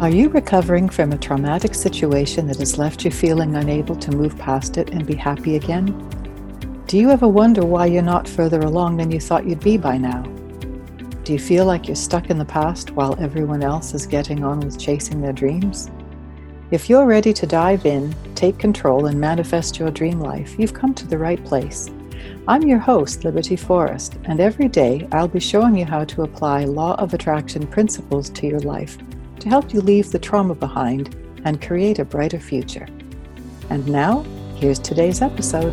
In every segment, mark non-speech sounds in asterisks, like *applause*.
Are you recovering from a traumatic situation that has left you feeling unable to move past it and be happy again? Do you ever wonder why you're not further along than you thought you'd be by now? Do you feel like you're stuck in the past while everyone else is getting on with chasing their dreams? If you're ready to dive in, take control, and manifest your dream life, you've come to the right place. I'm your host, Liberty Forrest, and every day I'll be showing you how to apply law of attraction principles to your life to help you leave the trauma behind and create a brighter future. And now, here's today's episode.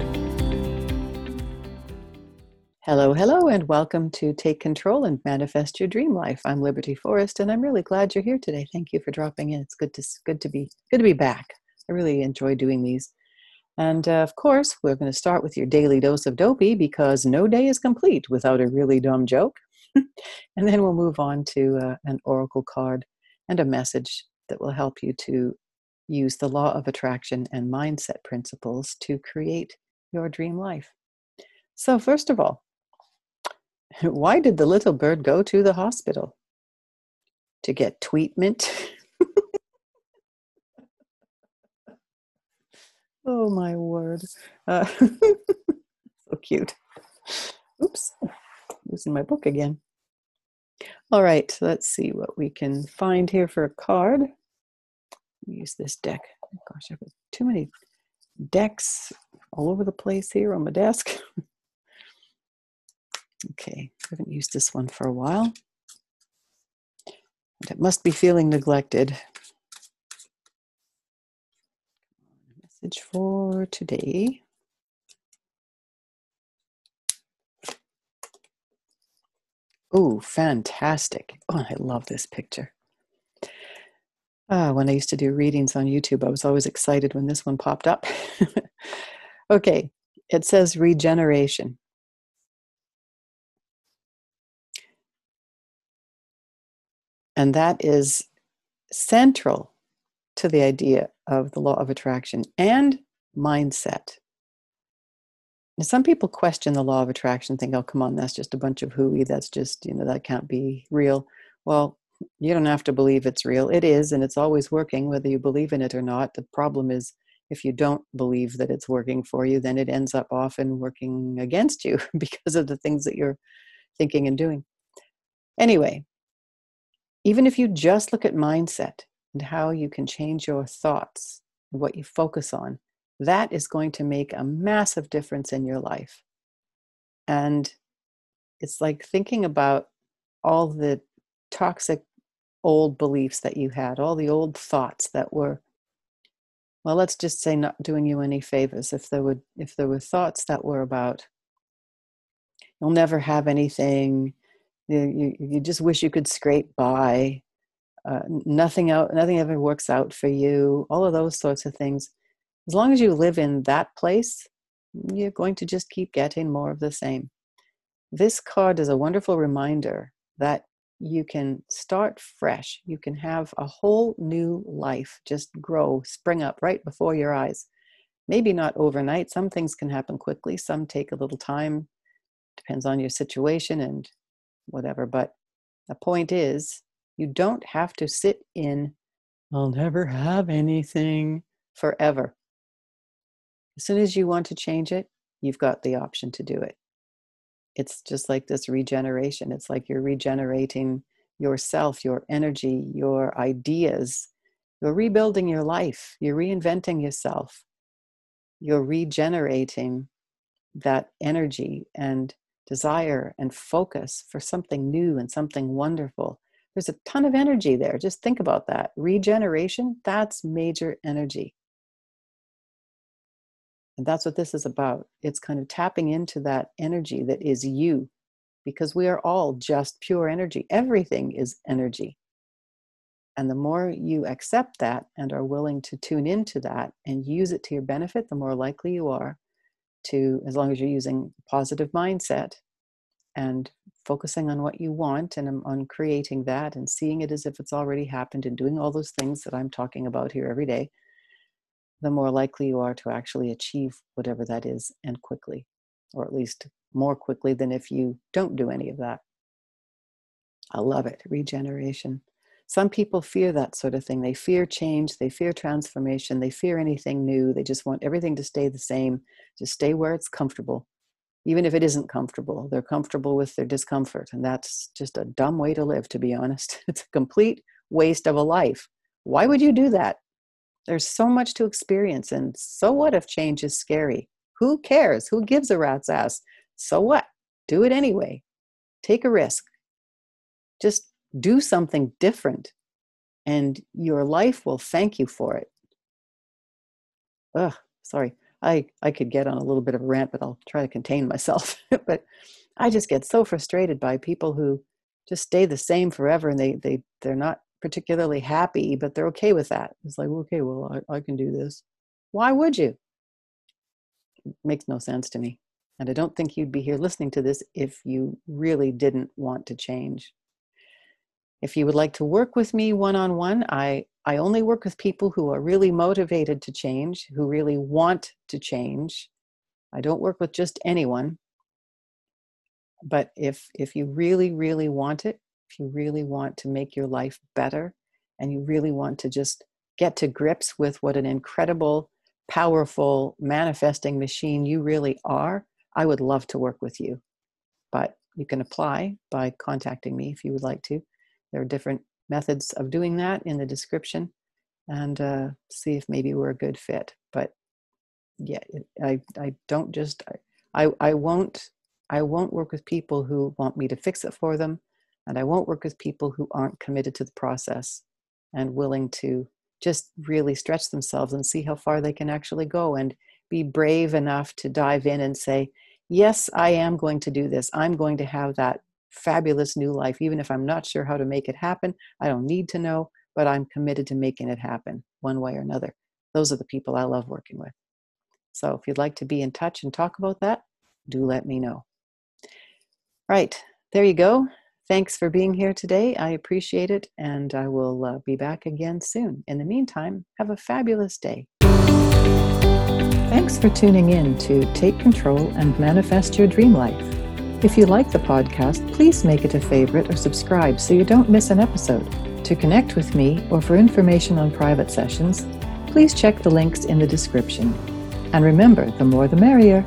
Hello, hello, and welcome to Take Control and Manifest Your Dream Life. I'm Liberty Forrest, and I'm really glad you're here today. Thank you for dropping in. It's good to good to be good to be back. I really enjoy doing these. And uh, of course, we're going to start with your daily dose of dopey because no day is complete without a really dumb joke. *laughs* and then we'll move on to uh, an oracle card and a message that will help you to use the law of attraction and mindset principles to create your dream life. So, first of all, *laughs* why did the little bird go to the hospital? To get treatment? *laughs* oh my word. Uh, *laughs* so cute. Oops, losing my book again. All right, let's see what we can find here for a card. Use this deck. Gosh, I have too many decks all over the place here on my desk. *laughs* okay, I haven't used this one for a while. And it must be feeling neglected. Message for today. Oh, fantastic. Oh, I love this picture. Uh, when I used to do readings on YouTube, I was always excited when this one popped up. *laughs* okay, it says regeneration. And that is central to the idea of the law of attraction and mindset some people question the law of attraction, think, oh, come on, that's just a bunch of hooey. That's just, you know, that can't be real. Well, you don't have to believe it's real. It is, and it's always working, whether you believe in it or not. The problem is if you don't believe that it's working for you, then it ends up often working against you *laughs* because of the things that you're thinking and doing. Anyway, even if you just look at mindset and how you can change your thoughts, what you focus on, that is going to make a massive difference in your life. And it's like thinking about all the toxic old beliefs that you had, all the old thoughts that were well let's just say not doing you any favors. If there would if there were thoughts that were about you'll never have anything. You, you, you just wish you could scrape by. Uh, nothing out nothing ever works out for you. All of those sorts of things as long as you live in that place, you're going to just keep getting more of the same. This card is a wonderful reminder that you can start fresh. You can have a whole new life just grow, spring up right before your eyes. Maybe not overnight. Some things can happen quickly, some take a little time. Depends on your situation and whatever. But the point is, you don't have to sit in, I'll never have anything forever. As soon as you want to change it, you've got the option to do it. It's just like this regeneration. It's like you're regenerating yourself, your energy, your ideas. You're rebuilding your life. You're reinventing yourself. You're regenerating that energy and desire and focus for something new and something wonderful. There's a ton of energy there. Just think about that. Regeneration, that's major energy. And that's what this is about. It's kind of tapping into that energy that is you, because we are all just pure energy. Everything is energy. And the more you accept that and are willing to tune into that and use it to your benefit, the more likely you are to, as long as you're using a positive mindset and focusing on what you want and um, on creating that and seeing it as if it's already happened and doing all those things that I'm talking about here every day, the more likely you are to actually achieve whatever that is and quickly, or at least more quickly than if you don't do any of that. I love it, regeneration. some people fear that sort of thing. They fear change, they fear transformation, they fear anything new. They just want everything to stay the same, just stay where it's comfortable. Even if it isn't comfortable, they're comfortable with their discomfort. And that's just a dumb way to live, to be honest. *laughs* It's a complete waste of a life. Why would you do that? There's so much to experience. And so what if change is scary? Who cares? Who gives a rat's ass? So what? Do it anyway. Take a risk. Just do something different, and your life will thank you for it. Ugh, sorry. I, I could get on a little bit of a rant, but I'll try to contain myself. *laughs* but I just get so frustrated by people who just stay the same forever and they, they, they're not particularly happy, but they're okay with that. It's like, okay, well, I, I can do this. Why would you? It makes no sense to me. And I don't think you'd be here listening to this if you really didn't want to change. If you would like to work with me one on one, I I only work with people who are really motivated to change, who really want to change. I don't work with just anyone. But if if you really really want it, if you really want to make your life better and you really want to just get to grips with what an incredible powerful manifesting machine you really are, I would love to work with you. But you can apply by contacting me if you would like to. There are different methods of doing that in the description and uh, see if maybe we're a good fit. But yeah, I, I don't just, I, I won't, I won't work with people who want me to fix it for them. And I won't work with people who aren't committed to the process and willing to just really stretch themselves and see how far they can actually go and be brave enough to dive in and say, Yes, I am going to do this. I'm going to have that fabulous new life, even if I'm not sure how to make it happen. I don't need to know, but I'm committed to making it happen one way or another. Those are the people I love working with. So if you'd like to be in touch and talk about that, do let me know. Right, there you go. Thanks for being here today. I appreciate it, and I will uh, be back again soon. In the meantime, have a fabulous day. Thanks for tuning in to Take Control and Manifest Your Dream Life. If you like the podcast, please make it a favorite or subscribe so you don't miss an episode. To connect with me or for information on private sessions, please check the links in the description. And remember, the more the merrier.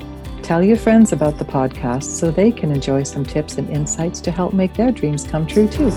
Tell your friends about the podcast so they can enjoy some tips and insights to help make their dreams come true too.